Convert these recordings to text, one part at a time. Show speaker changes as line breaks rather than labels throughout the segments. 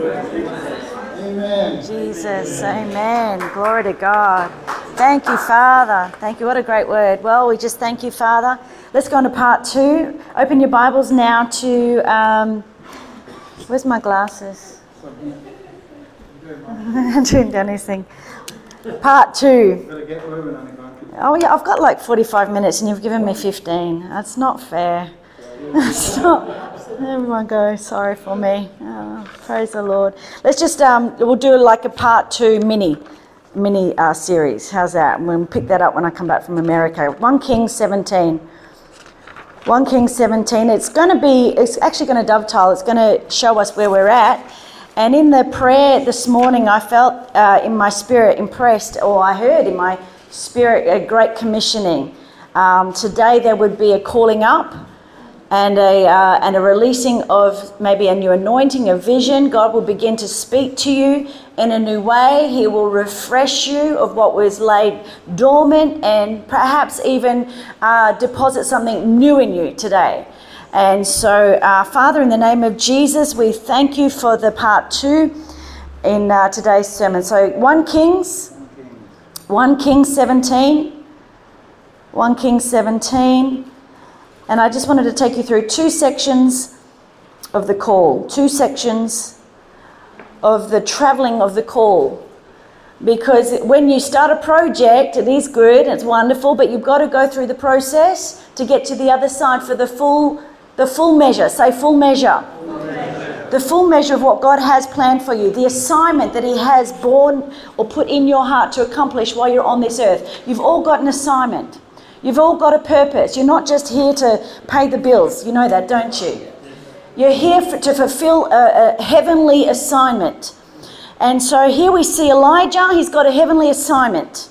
Amen.
Jesus, amen. Glory to God. Thank you, Father. Thank you. What a great word. Well, we just thank you, Father. Let's go on to part two. Open your Bibles now to. Um, where's my glasses? I didn't do anything. Part two. Oh, yeah, I've got like 45 minutes and you've given me 15. That's not fair. That's not. Everyone go, sorry for me. Oh, praise the Lord. Let's just, um, we'll do like a part two mini, mini uh, series. How's that? We'll pick that up when I come back from America. 1 Kings 17. 1 Kings 17. It's going to be, it's actually going to dovetail. It's going to show us where we're at. And in the prayer this morning, I felt uh, in my spirit impressed, or I heard in my spirit a great commissioning. Um, today there would be a calling up and a, uh, and a releasing of maybe a new anointing, a vision. God will begin to speak to you in a new way. He will refresh you of what was laid dormant and perhaps even uh, deposit something new in you today. And so, uh, Father, in the name of Jesus, we thank you for the part two in uh, today's sermon. So, 1 Kings, 1 Kings 17, 1 Kings 17. And I just wanted to take you through two sections of the call, two sections of the traveling of the call. Because when you start a project, it is good, it's wonderful, but you've got to go through the process to get to the other side for the full, the full measure. Say full measure. The full measure of what God has planned for you, the assignment that He has born or put in your heart to accomplish while you're on this earth. You've all got an assignment. You've all got a purpose. You're not just here to pay the bills. You know that, don't you? You're here for, to fulfill a, a heavenly assignment. And so here we see Elijah, he's got a heavenly assignment.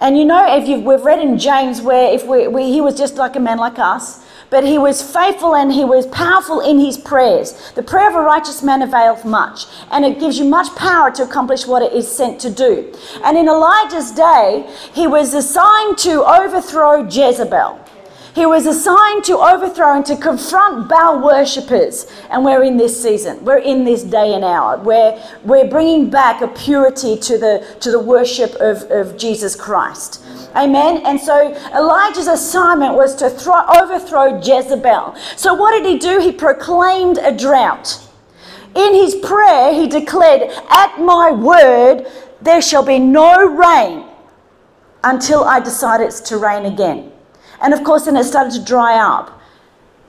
And you know, if you've, we've read in James where if we, we, he was just like a man like us, but he was faithful and he was powerful in his prayers. The prayer of a righteous man availeth much, and it gives you much power to accomplish what it is sent to do. And in Elijah's day, he was assigned to overthrow Jezebel. He was assigned to overthrow and to confront Baal worshippers. And we're in this season. We're in this day and hour where we're bringing back a purity to the, to the worship of, of Jesus Christ. Amen. And so Elijah's assignment was to throw, overthrow Jezebel. So what did he do? He proclaimed a drought. In his prayer, he declared, At my word, there shall be no rain until I decide it's to rain again. And of course, then it started to dry up.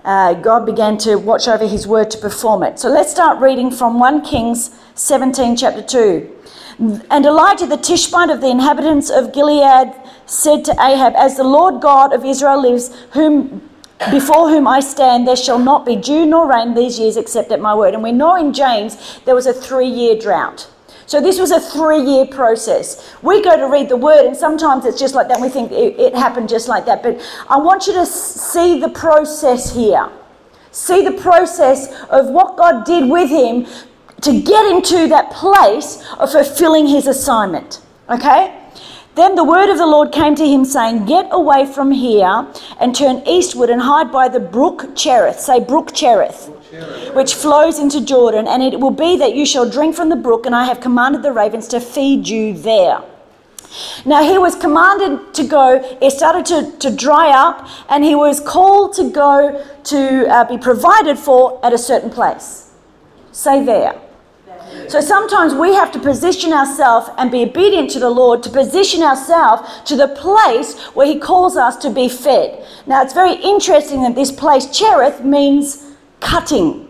Uh, God began to watch over his word to perform it. So let's start reading from 1 Kings 17, chapter 2. And Elijah the Tishbite of the inhabitants of Gilead said to Ahab, As the Lord God of Israel lives, whom before whom I stand, there shall not be dew nor rain these years except at my word. And we know in James there was a three year drought. So this was a three year process. We go to read the word, and sometimes it's just like that. We think it, it happened just like that. But I want you to see the process here. See the process of what God did with him to get him to that place of fulfilling his assignment. Okay? Then the word of the Lord came to him, saying, Get away from here and turn eastward and hide by the brook Cherith. Say, brook Cherith, which flows into Jordan. And it will be that you shall drink from the brook, and I have commanded the ravens to feed you there. Now he was commanded to go, it started to, to dry up, and he was called to go to uh, be provided for at a certain place. Say there. So sometimes we have to position ourselves and be obedient to the Lord to position ourselves to the place where He calls us to be fed. Now it's very interesting that this place, Cherith, means cutting.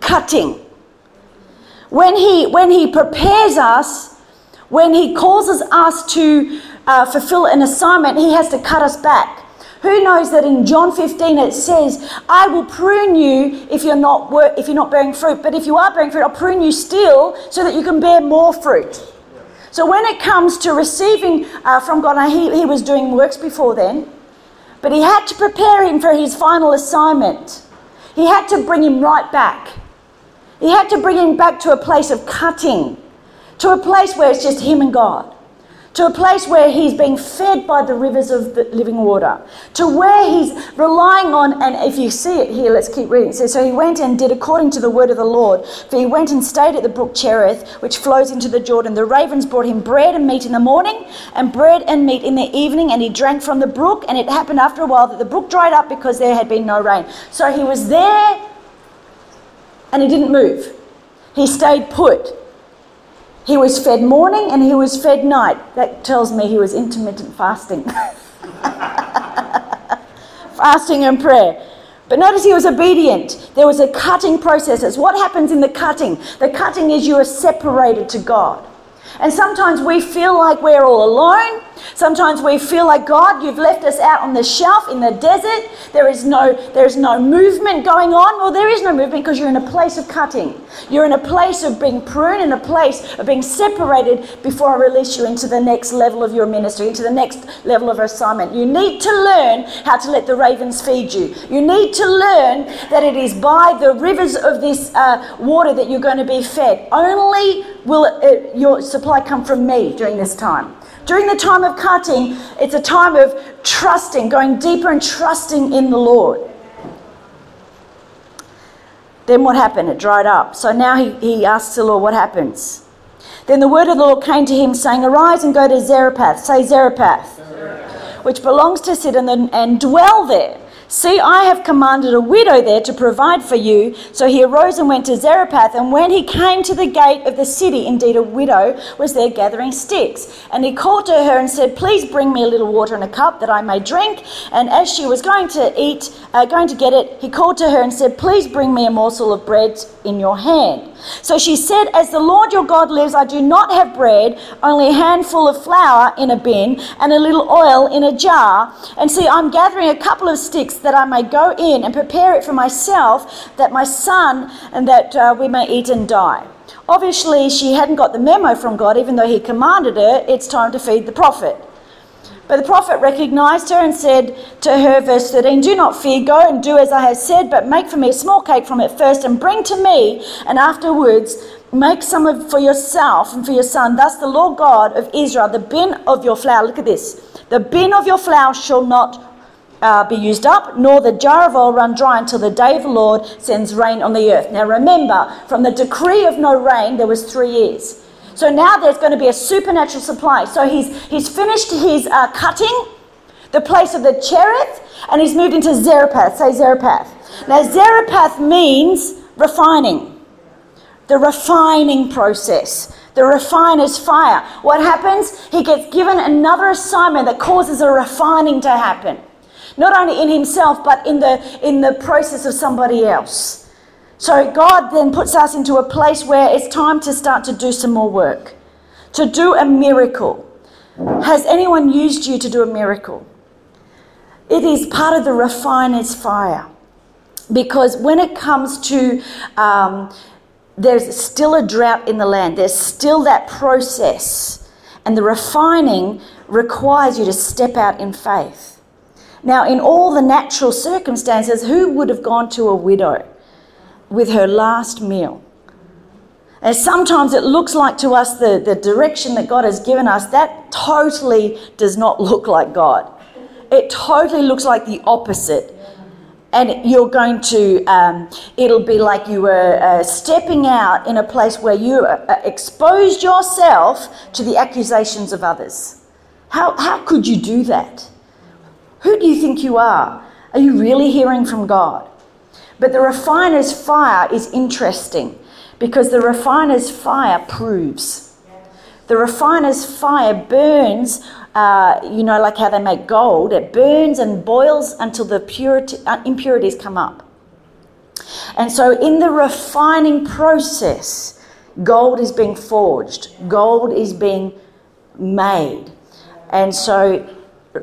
Cutting. When He when He prepares us, when He causes us to uh, fulfill an assignment, He has to cut us back. Who knows that in John 15 it says, I will prune you if you're not if you're not bearing fruit, but if you are bearing fruit, I'll prune you still so that you can bear more fruit. So when it comes to receiving uh, from God, now he, he was doing works before then, but he had to prepare him for his final assignment. He had to bring him right back. He had to bring him back to a place of cutting, to a place where it's just him and God. To a place where he's being fed by the rivers of the living water, to where he's relying on, and if you see it here, let's keep reading. It says, So he went and did according to the word of the Lord, for he went and stayed at the brook Cherith, which flows into the Jordan. The ravens brought him bread and meat in the morning, and bread and meat in the evening, and he drank from the brook, and it happened after a while that the brook dried up because there had been no rain. So he was there, and he didn't move. He stayed put. He was fed morning and he was fed night. That tells me he was intermittent fasting. fasting and prayer. But notice he was obedient. There was a cutting process. It's what happens in the cutting. The cutting is you are separated to God. And sometimes we feel like we're all alone. Sometimes we feel like God, you've left us out on the shelf in the desert. There is no there is no movement going on. Well, there is no movement because you're in a place of cutting. You're in a place of being pruned, in a place of being separated before I release you into the next level of your ministry, into the next level of assignment. You need to learn how to let the ravens feed you. You need to learn that it is by the rivers of this uh, water that you're going to be fed. Only will it, your supply come from me during this time. During the time of cutting, it's a time of trusting, going deeper and trusting in the Lord. Then what happened? It dried up. So now he, he asks the Lord, What happens? Then the word of the Lord came to him, saying, Arise and go to Zarephath. Say Zarephath, Zarephath. which belongs to Sidon, and, and dwell there. See, I have commanded a widow there to provide for you. So he arose and went to Zarephath. And when he came to the gate of the city, indeed a widow was there gathering sticks. And he called to her and said, Please bring me a little water in a cup that I may drink. And as she was going to eat, uh, going to get it, he called to her and said, Please bring me a morsel of bread in your hand. So she said, As the Lord your God lives, I do not have bread, only a handful of flour in a bin and a little oil in a jar. And see, I'm gathering a couple of sticks that I may go in and prepare it for myself, that my son and that uh, we may eat and die. Obviously, she hadn't got the memo from God, even though he commanded her, it's time to feed the prophet. But the prophet recognized her and said to her, verse 13, Do not fear, go and do as I have said, but make for me a small cake from it first and bring to me, and afterwards make some of, for yourself and for your son. Thus the Lord God of Israel, the bin of your flour, look at this, the bin of your flour shall not uh, be used up, nor the jar of oil run dry until the day of the Lord sends rain on the earth. Now remember, from the decree of no rain, there was three years. So now there's going to be a supernatural supply. So he's, he's finished his uh, cutting, the place of the cherith, and he's moved into Zarephath. Say Zarephath. Now, Zarephath means refining, the refining process, the refiner's fire. What happens? He gets given another assignment that causes a refining to happen. Not only in himself, but in the, in the process of somebody else. So God then puts us into a place where it's time to start to do some more work, to do a miracle. Has anyone used you to do a miracle? It is part of the refiner's fire. Because when it comes to, um, there's still a drought in the land, there's still that process. And the refining requires you to step out in faith. Now, in all the natural circumstances, who would have gone to a widow? with her last meal. And sometimes it looks like to us the, the direction that God has given us, that totally does not look like God. It totally looks like the opposite. And you're going to, um, it'll be like you were uh, stepping out in a place where you uh, exposed yourself to the accusations of others. How, how could you do that? Who do you think you are? Are you really hearing from God? But the refiner's fire is interesting because the refiner's fire proves. The refiner's fire burns, uh, you know, like how they make gold, it burns and boils until the purity, uh, impurities come up. And so, in the refining process, gold is being forged, gold is being made. And so,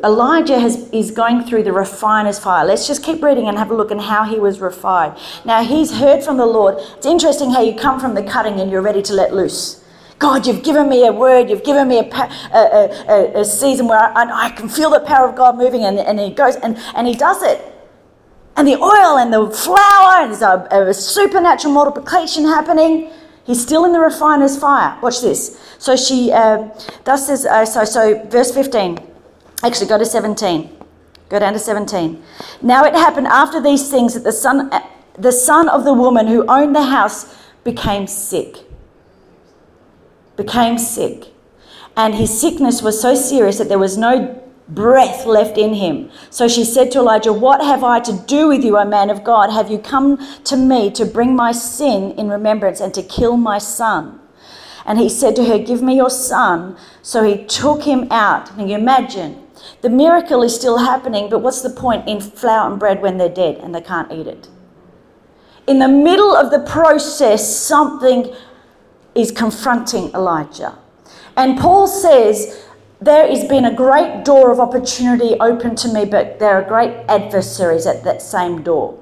Elijah has, is going through the refiner's fire. Let's just keep reading and have a look at how he was refined. Now, he's heard from the Lord. It's interesting how you come from the cutting and you're ready to let loose. God, you've given me a word, you've given me a, a, a, a season where I, I, can feel the power of God moving, and, and he goes and, and he does it. And the oil and the flour, and there's a, supernatural multiplication happening. He's still in the refiner's fire. Watch this. So she, uh, thus says, uh, so, so verse 15. Actually, go to 17. Go down to 17. Now it happened after these things that the son, the son of the woman who owned the house became sick. Became sick. And his sickness was so serious that there was no breath left in him. So she said to Elijah, What have I to do with you, O man of God? Have you come to me to bring my sin in remembrance and to kill my son? And he said to her, Give me your son. So he took him out. Can you imagine? The miracle is still happening, but what's the point in flour and bread when they're dead and they can't eat it? In the middle of the process, something is confronting Elijah. And Paul says, There has been a great door of opportunity open to me, but there are great adversaries at that same door.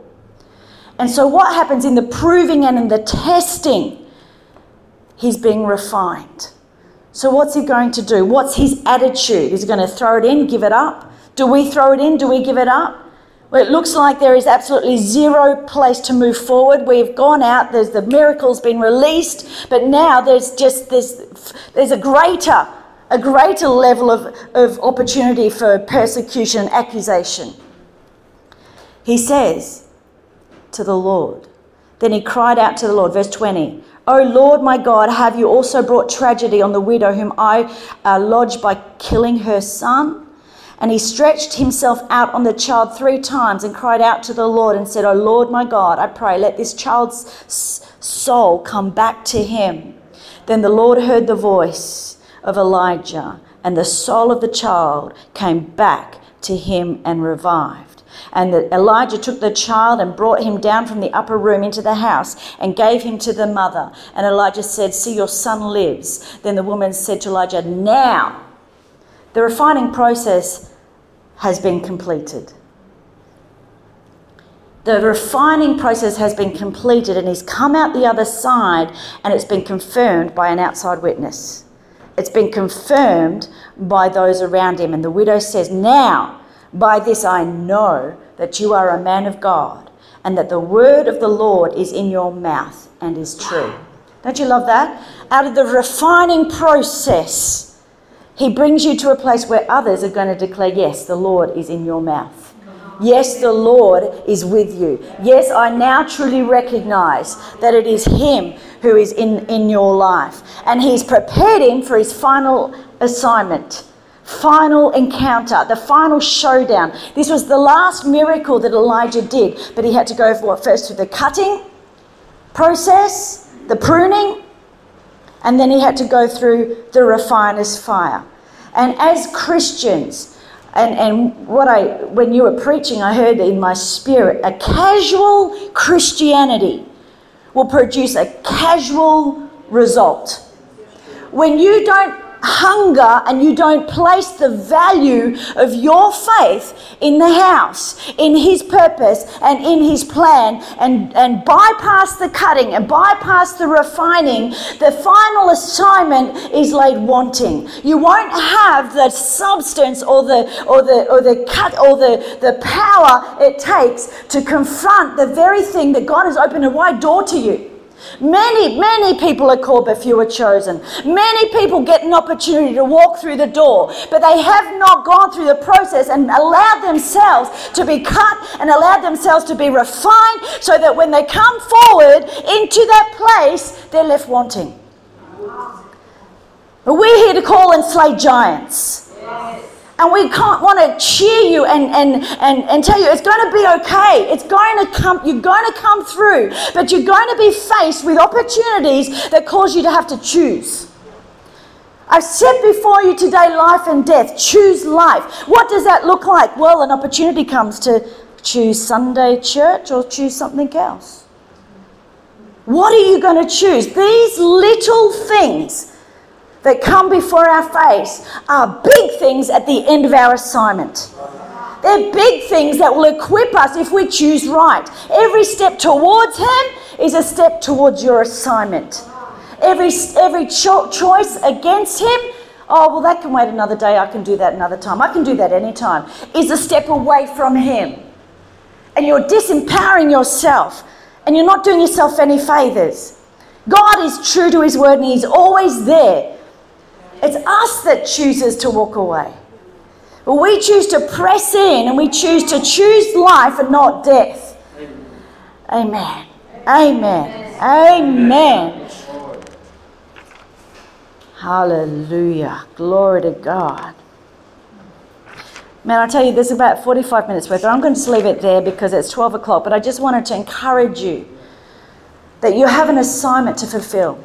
And so, what happens in the proving and in the testing? He's being refined. So, what's he going to do? What's his attitude? Is he going to throw it in, give it up? Do we throw it in? Do we give it up? Well, it looks like there is absolutely zero place to move forward. We've gone out, there's the miracle's been released, but now there's just this there's a greater, a greater level of, of opportunity for persecution and accusation. He says to the Lord, then he cried out to the Lord, verse 20, O Lord my God, have you also brought tragedy on the widow whom I uh, lodged by killing her son? And he stretched himself out on the child three times and cried out to the Lord and said, O Lord my God, I pray, let this child's soul come back to him. Then the Lord heard the voice of Elijah, and the soul of the child came back to him and revived. And Elijah took the child and brought him down from the upper room into the house and gave him to the mother. And Elijah said, See, your son lives. Then the woman said to Elijah, Now the refining process has been completed. The refining process has been completed and he's come out the other side and it's been confirmed by an outside witness. It's been confirmed by those around him. And the widow says, Now, by this I know that you are a man of God, and that the word of the Lord is in your mouth and is true. Don't you love that? Out of the refining process, he brings you to a place where others are going to declare, Yes, the Lord is in your mouth. Yes, the Lord is with you. Yes, I now truly recognize that it is Him who is in, in your life. And He's prepared him for his final assignment final encounter, the final showdown. This was the last miracle that Elijah did, but he had to go what, first through the cutting process, the pruning, and then he had to go through the refiner's fire. And as Christians, and, and what I when you were preaching, I heard in my spirit, a casual Christianity will produce a casual result. When you don't hunger and you don't place the value of your faith in the house, in His purpose and in His plan, and, and bypass the cutting and bypass the refining, the final assignment is laid wanting. You won't have the substance or the or the or the cut or the, the power it takes to confront the very thing that God has opened a wide door to you. Many, many people are called, but few are chosen. Many people get an opportunity to walk through the door, but they have not gone through the process and allowed themselves to be cut and allowed themselves to be refined so that when they come forward into that place, they're left wanting. But we're here to call and slay giants. Yes. And we can't want to cheer you and, and, and, and tell you it's going to be okay. It's going to come, you're going to come through. But you're going to be faced with opportunities that cause you to have to choose. I've set before you today life and death. Choose life. What does that look like? Well, an opportunity comes to choose Sunday church or choose something else. What are you going to choose? These little things that come before our face are big things at the end of our assignment. They're big things that will equip us if we choose right. Every step towards Him is a step towards your assignment. Every, every cho- choice against Him, oh, well, that can wait another day. I can do that another time. I can do that anytime, is a step away from Him. And you're disempowering yourself and you're not doing yourself any favors. God is true to his word and he's always there. It's us that chooses to walk away. But we choose to press in and we choose to choose life and not death. Amen. Amen. Amen. Hallelujah. Glory to God. Man, I tell you, there's about 45 minutes worth. I'm going to leave it there because it's 12 o'clock, but I just wanted to encourage you that you have an assignment to fulfill.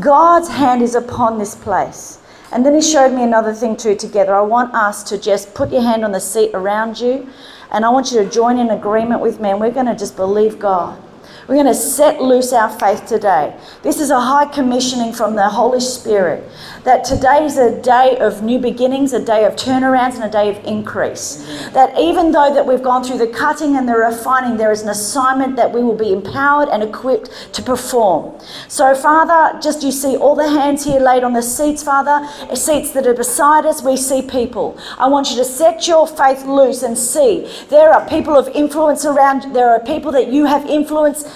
God's hand is upon this place. And then he showed me another thing too together. I want us to just put your hand on the seat around you and I want you to join in agreement with me and we're going to just believe God. We're going to set loose our faith today. This is a high commissioning from the Holy Spirit that today is a day of new beginnings, a day of turnarounds, and a day of increase. That even though that we've gone through the cutting and the refining, there is an assignment that we will be empowered and equipped to perform. So, Father, just you see all the hands here laid on the seats, Father, seats that are beside us, we see people. I want you to set your faith loose and see there are people of influence around, there are people that you have influence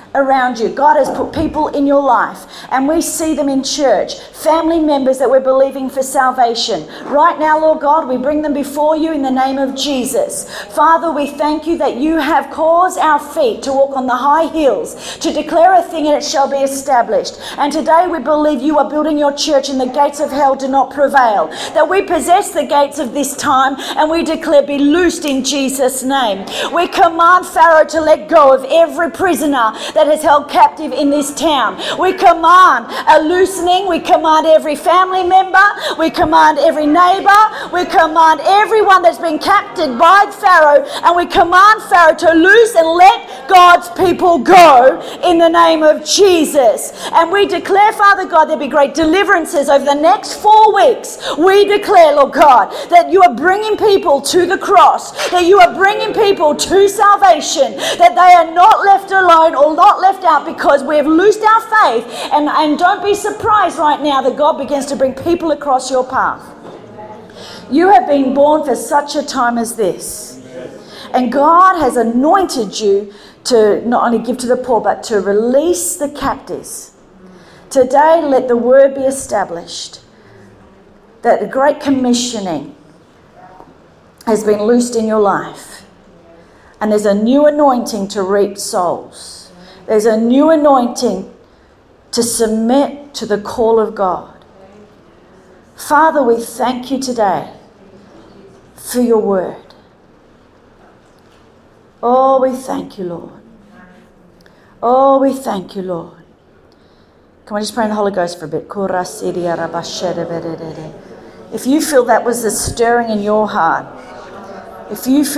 around you. God has put people in your life, and we see them in church, family members that we're believing for salvation. Right now, Lord God, we bring them before you in the name of Jesus. Father, we thank you that you have caused our feet to walk on the high hills, to declare a thing and it shall be established. And today we believe you are building your church and the gates of hell do not prevail. That we possess the gates of this time and we declare be loosed in Jesus' name. We command Pharaoh to let go of every prisoner that is held captive in this town. We command a loosening. We command every family member. We command every neighbor. We command everyone that's been captured by Pharaoh. And we command Pharaoh to loose and let God's people go in the name of Jesus. And we declare, Father God, there'll be great deliverances over the next four weeks. We declare, Lord God, that you are bringing people to the cross, that you are bringing people to salvation, that they are not left alone or not not left out because we have loosed our faith. And, and don't be surprised right now that God begins to bring people across your path. You have been born for such a time as this. And God has anointed you to not only give to the poor, but to release the captives. Today, let the word be established that the great commissioning has been loosed in your life. And there's a new anointing to reap souls. There's a new anointing to submit to the call of God. Father, we thank you today for your word. Oh, we thank you, Lord. Oh, we thank you, Lord. Can we just pray in the Holy Ghost for a bit? If you feel that was a stirring in your heart, if you feel